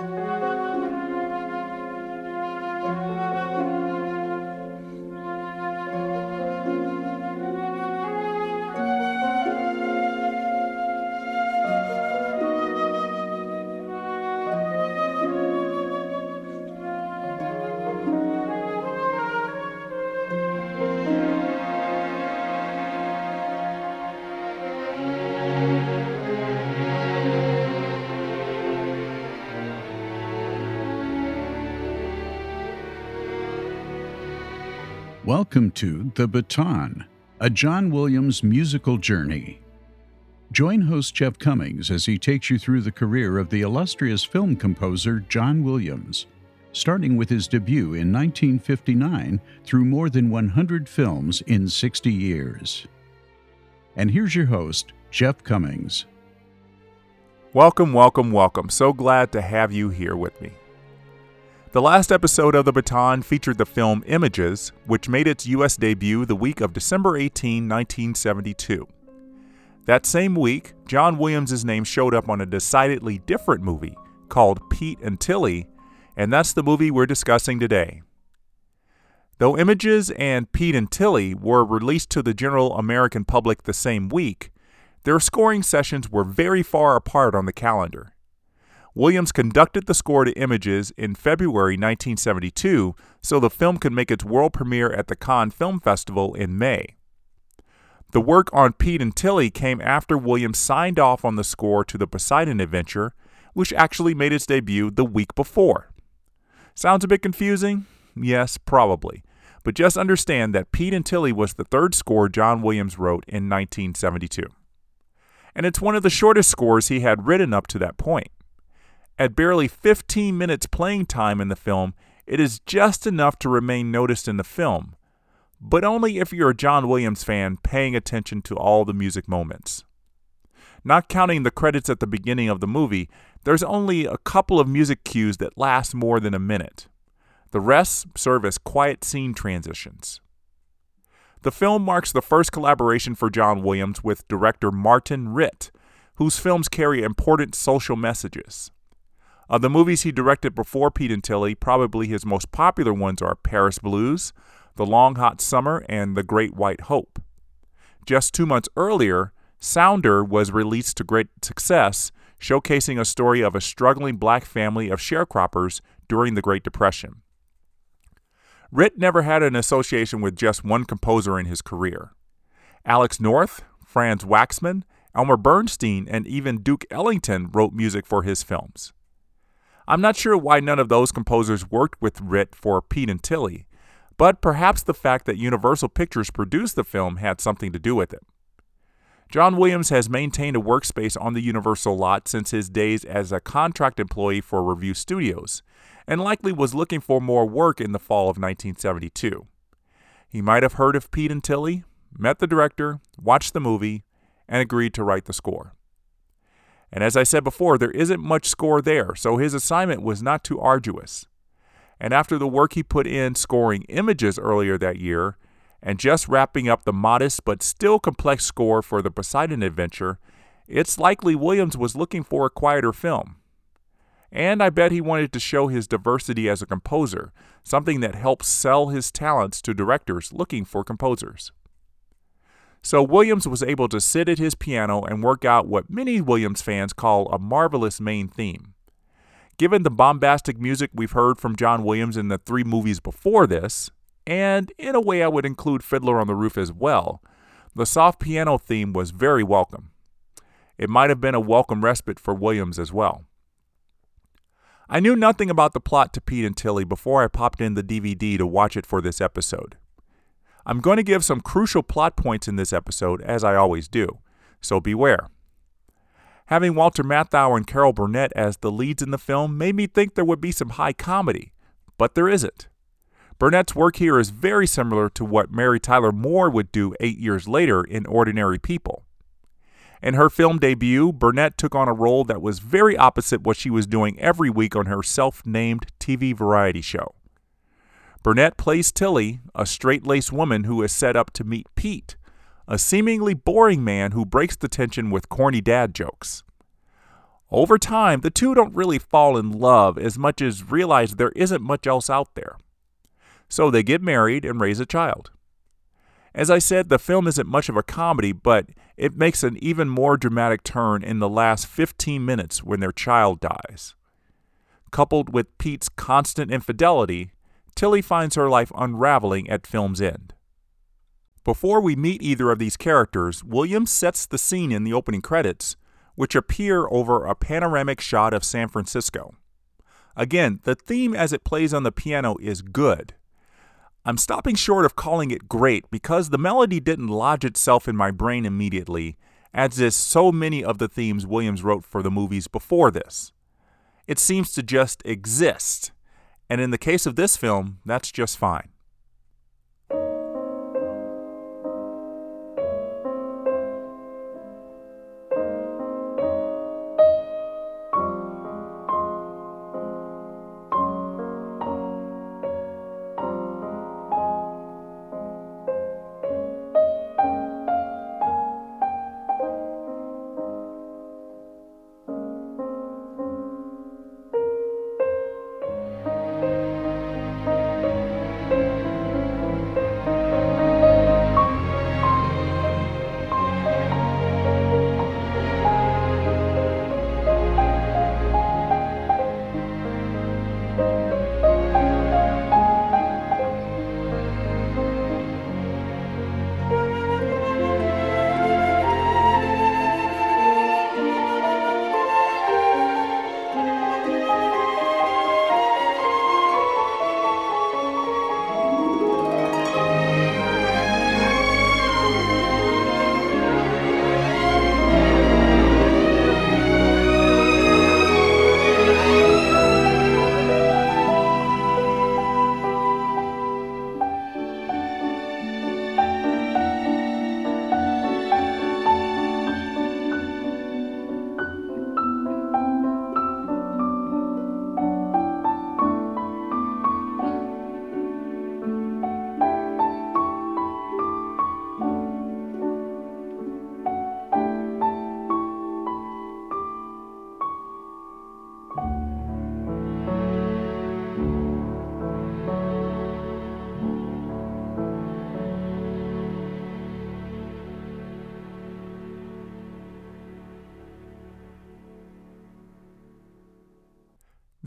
Música Welcome to The Baton, a John Williams musical journey. Join host Jeff Commings as he takes you through the career of the illustrious film composer John Williams, starting with his debut in 1959 through more than 100 films in 60 years. And here's your host, Jeff Commings. Welcome, welcome, welcome. So glad to have you here with me. The last episode of The Baton featured the film Images, which made its U.S. debut the week of December 18, 1972. That same week, John Williams' name showed up on a decidedly different movie called Pete and Tillie, and that's the movie we're discussing today. Though Images and Pete and Tillie were released to the general American public the same week, their scoring sessions were very far apart on the calendar. Williams conducted the score to images in February 1972 so the film could make its world premiere at the Cannes Film Festival in May. The work on Pete and Tillie came after Williams signed off on the score to the Poseidon Adventure, which actually made its debut the week before. Sounds a bit confusing? Yes, probably. But just understand that Pete and Tillie was the third score John Williams wrote in 1972. And it's one of the shortest scores he had written up to that point. At barely 15 minutes playing time in the film, it is just enough to remain noticed in the film, but only if you're a John Williams fan paying attention to all the music moments. Not counting the credits at the beginning of the movie, there's only a couple of music cues that last more than a minute. The rest serve as quiet scene transitions. The film marks the first collaboration for John Williams with director Martin Ritt, whose films carry important social messages. Of the movies he directed before Pete and Tillie, probably his most popular ones are Paris Blues, The Long Hot Summer, and The Great White Hope. Just two months earlier, Sounder was released to great success, showcasing a story of a struggling black family of sharecroppers during the Great Depression. Ritt never had an association with just one composer in his career. Alex North, Franz Waxman, Elmer Bernstein, and even Duke Ellington wrote music for his films. I'm not sure why none of those composers worked with Ritt for Pete and Tillie, but perhaps the fact that Universal Pictures produced the film had something to do with it. John Williams has maintained a workspace on the Universal lot since his days as a contract employee for Revue Studios, and likely was looking for more work in the fall of 1972. He might have heard of Pete and Tillie, met the director, watched the movie, and agreed to write the score. And as I said before, there isn't much score there, so his assignment was not too arduous. And after the work he put in scoring images earlier that year, and just wrapping up the modest but still complex score for the Poseidon adventure, it's likely Williams was looking for a quieter film. And I bet he wanted to show his diversity as a composer, something that helps sell his talents to directors looking for composers. So Williams was able to sit at his piano and work out what many Williams fans call a marvelous main theme. Given the bombastic music we've heard from John Williams in the three movies before this, and in a way I would include Fiddler on the Roof as well, the soft piano theme was very welcome. It might have been a welcome respite for Williams as well. I knew nothing about the plot to Pete and Tillie before I popped in the DVD to watch it for this episode. I'm going to give some crucial plot points in this episode, as I always do, so beware. Having Walter Matthau and Carol Burnett as the leads in the film made me think there would be some high comedy, but there isn't. Burnett's work here is very similar to what Mary Tyler Moore would do eight years later in Ordinary People. In her film debut, Burnett took on a role that was very opposite what she was doing every week on her self named TV variety show. Burnett plays Tillie, a straight laced woman who is set up to meet Pete, a seemingly boring man who breaks the tension with corny dad jokes. Over time, the two don't really fall in love as much as realize there isn't much else out there. So they get married and raise a child. As I said, the film isn't much of a comedy, but it makes an even more dramatic turn in the last 15 minutes when their child dies. Coupled with Pete's constant infidelity, Tillie finds her life unraveling at film's end. Before we meet either of these characters, Williams sets the scene in the opening credits, which appear over a panoramic shot of San Francisco. Again, the theme as it plays on the piano is good. I'm stopping short of calling it great because the melody didn't lodge itself in my brain immediately, as is so many of the themes Williams wrote for the movies before this. It seems to just exist, and in the case of this film, that's just fine.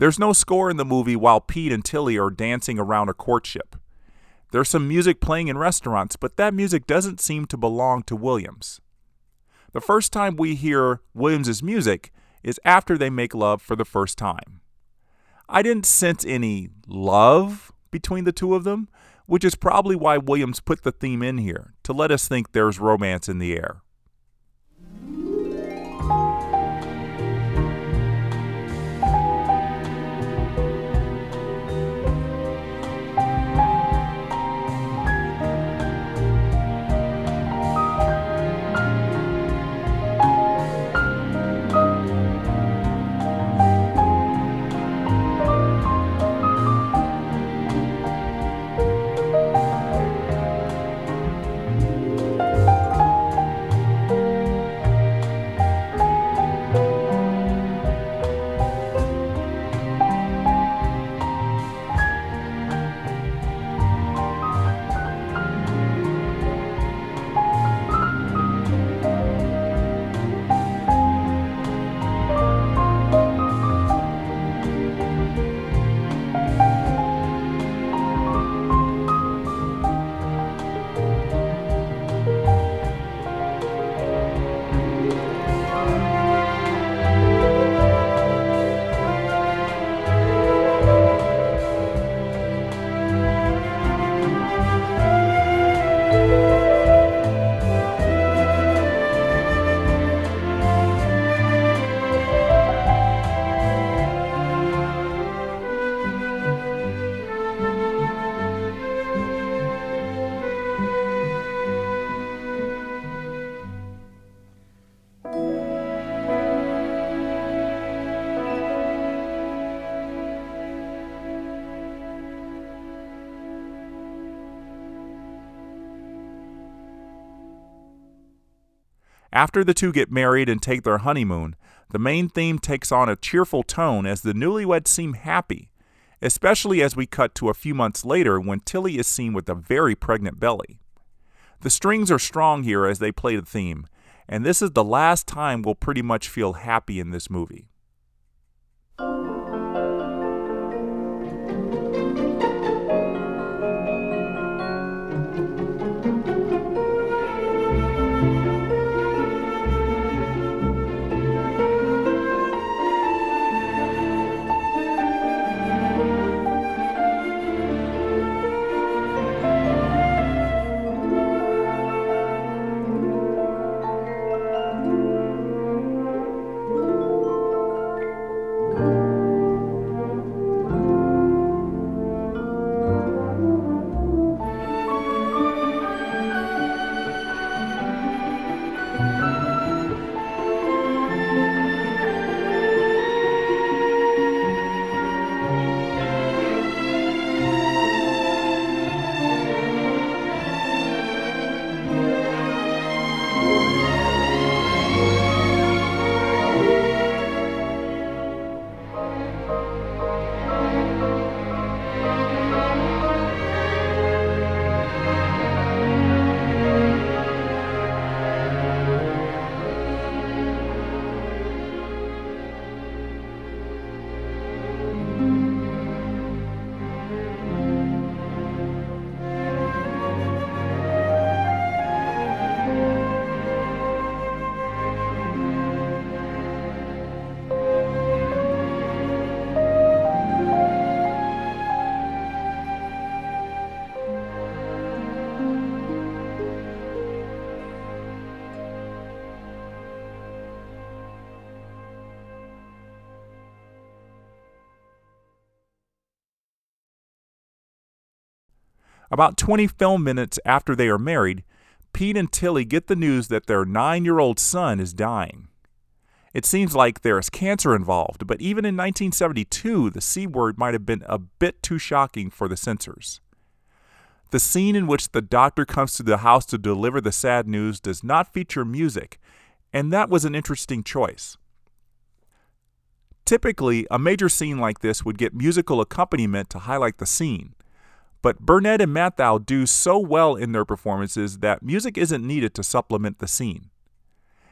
There's no score in the movie while Pete and Tillie are dancing around a courtship. There's some music playing in restaurants, but that music doesn't seem to belong to Williams. The first time we hear Williams's music is after they make love for the first time. I didn't sense any love between the two of them, which is probably why Williams put the theme in here to let us think there's romance in the air. After the two get married and take their honeymoon, The main theme takes on a cheerful tone as the newlyweds seem happy, especially as we cut to a few months later when Tillie is seen with a very pregnant belly. The strings are strong here as they play the theme, and this is the last time we'll pretty much feel happy in this movie. About 20 film minutes after they are married, Pete and Tillie get the news that their nine year old son is dying. It seems like there is cancer involved, but even in 1972, the C word might have been a bit too shocking for the censors. The scene in which the doctor comes to the house to deliver the sad news does not feature music, and that was an interesting choice. Typically, a major scene like this would get musical accompaniment to highlight the scene, but Burnett and Matthau do so well in their performances that music isn't needed to supplement the scene.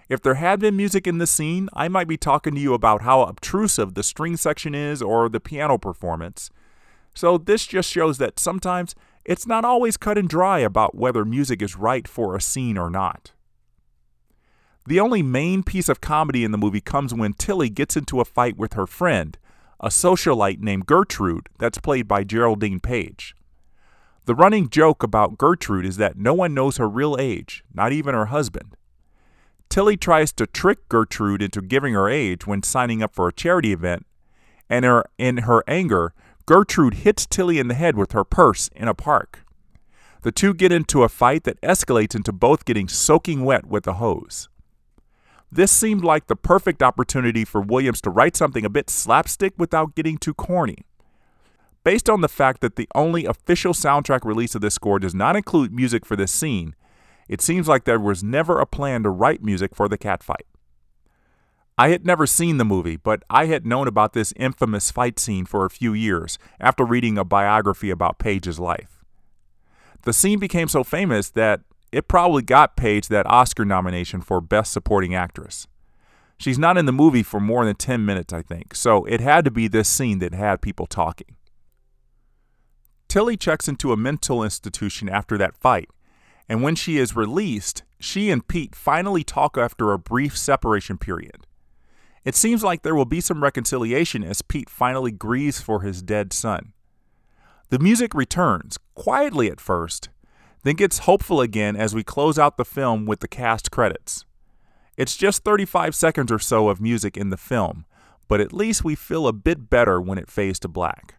If there had been music in the scene, I might be talking to you about how obtrusive the string section is or the piano performance. So this just shows that sometimes it's not always cut and dry about whether music is right for a scene or not. The only main piece of comedy in the movie comes when Tillie gets into a fight with her friend, a socialite named Gertrude, that's played by Geraldine Page. The running joke about Gertrude is that no one knows her real age, not even her husband. Tillie tries to trick Gertrude into giving her age when signing up for a charity event, and her, in her anger, Gertrude hits Tillie in the head with her purse in a park. The two get into a fight that escalates into both getting soaking wet with a hose. This seemed like the perfect opportunity for Williams to write something a bit slapstick without getting too corny. Based on the fact that the only official soundtrack release of this score does not include music for this scene, it seems like there was never a plan to write music for the catfight. I had never seen the movie, but I had known about this infamous fight scene for a few years after reading a biography about Page's life. The scene became so famous that it probably got Page that Oscar nomination for Best Supporting Actress. She's not in the movie for more than 10 minutes, I think, so it had to be this scene that had people talking. Tillie checks into a mental institution after that fight, and when she is released, she and Pete finally talk after a brief separation period. It seems like there will be some reconciliation as Pete finally grieves for his dead son. The music returns, quietly at first, then gets hopeful again as we close out the film with the cast credits. It's just 35 seconds or so of music in the film, but at least we feel a bit better when it fades to black.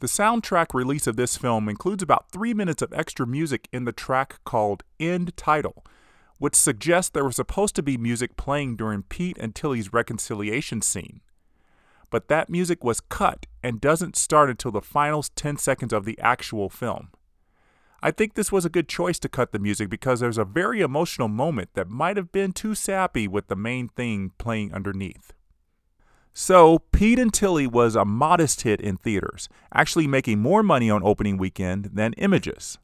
The soundtrack release of this film includes about three minutes of extra music in the track called End Title, which suggests there was supposed to be music playing during Pete and Tillie's reconciliation scene. But that music was cut and doesn't start until the final 10 seconds of the actual film. I think this was a good choice to cut the music because there's a very emotional moment that might have been too sappy with the main thing playing underneath. So, Pete and Tillie was a modest hit in theaters, actually making more money on opening weekend than Images.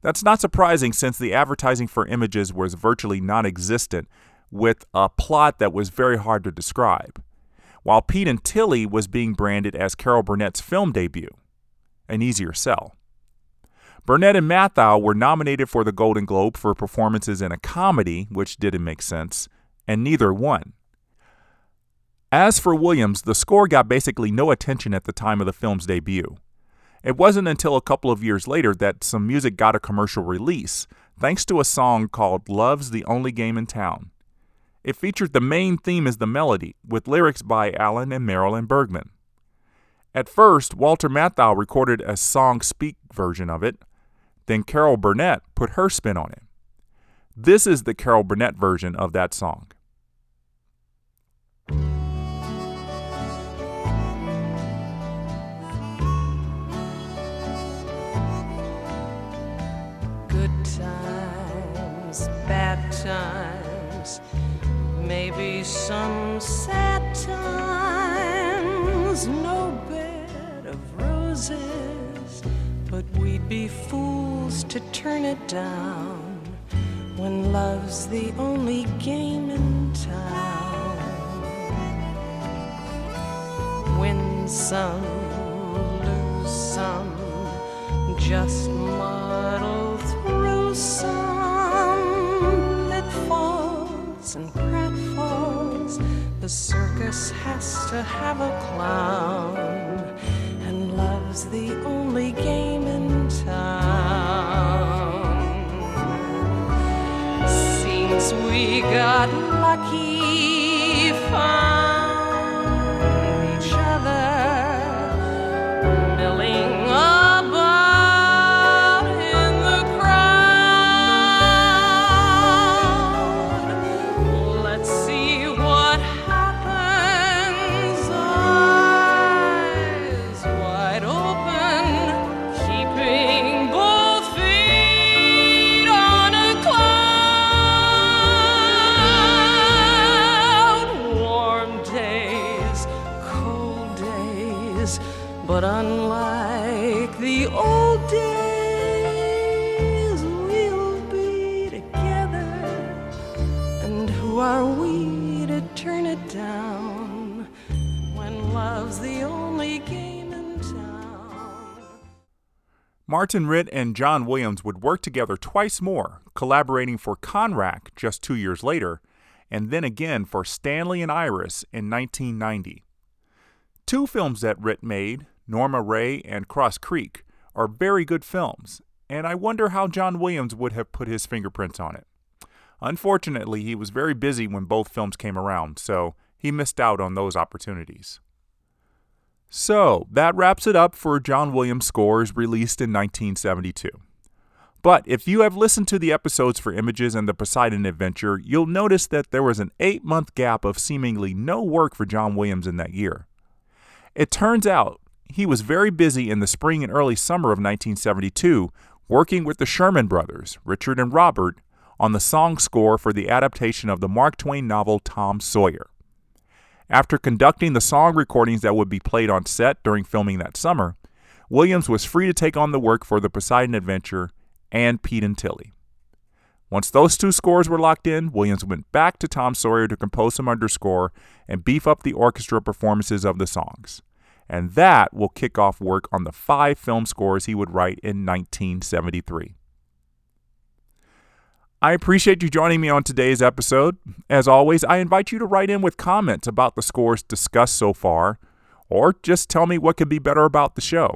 That's not surprising since the advertising for Images was virtually non existent, with a plot that was very hard to describe, while Pete and Tillie was being branded as Carol Burnett's film debut, an easier sell. Burnett and Matthau were nominated for the Golden Globe for performances in a comedy, which didn't make sense, and neither won. As for Williams, the score got basically no attention at the time of the film's debut. It wasn't until a couple of years later that some music got a commercial release, thanks to a song called Love's the Only Game in Town. It featured the main theme as the melody, with lyrics by Alan and Marilyn Bergman. At first, Walter Matthau recorded a song speak version of it, then Carol Burnett put her spin on it. This is the Carol Burnett version of that song. Some sad times, no bed of roses, but we'd be fools to turn it down when love's the only game in town. Win some, lose some, just muddle through some that falls and. The circus has to have a clown, and love's the only game in town. Seems we got lucky. Martin Ritt and John Williams would work together twice more, collaborating for Conrack just two years later, and then again for Stanley and Iris in 1990. Two films that Ritt made, Norma Rae and Cross Creek, are very good films, and I wonder how John Williams would have put his fingerprints on it. Unfortunately, he was very busy when both films came around, so he missed out on those opportunities. So, that wraps it up for John Williams scores released in 1972. But if you have listened to the episodes for Images and the Poseidon Adventure, you'll notice that there was an eight month gap of seemingly no work for John Williams in that year. It turns out he was very busy in the spring and early summer of 1972 working with the Sherman brothers, Richard and Robert, on the song score for the adaptation of the Mark Twain novel Tom Sawyer. After conducting the song recordings that would be played on set during filming that summer, Williams was free to take on the work for the Poseidon Adventure and Pete and Tillie. Once those two scores were locked in, Williams went back to Tom Sawyer to compose some underscore and beef up the orchestra performances of the songs. And that will kick off work on the five film scores he would write in 1973. I appreciate you joining me on today's episode. As always, I invite you to write in with comments about the scores discussed so far, or just tell me what could be better about the show.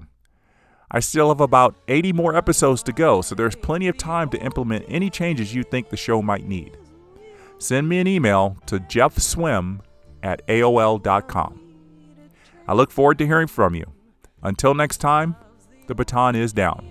I still have about 80 more episodes to go, so there's plenty of time to implement any changes you think the show might need. Send me an email to jeffswim at aol.com. I look forward to hearing from you. Until next time, the baton is down.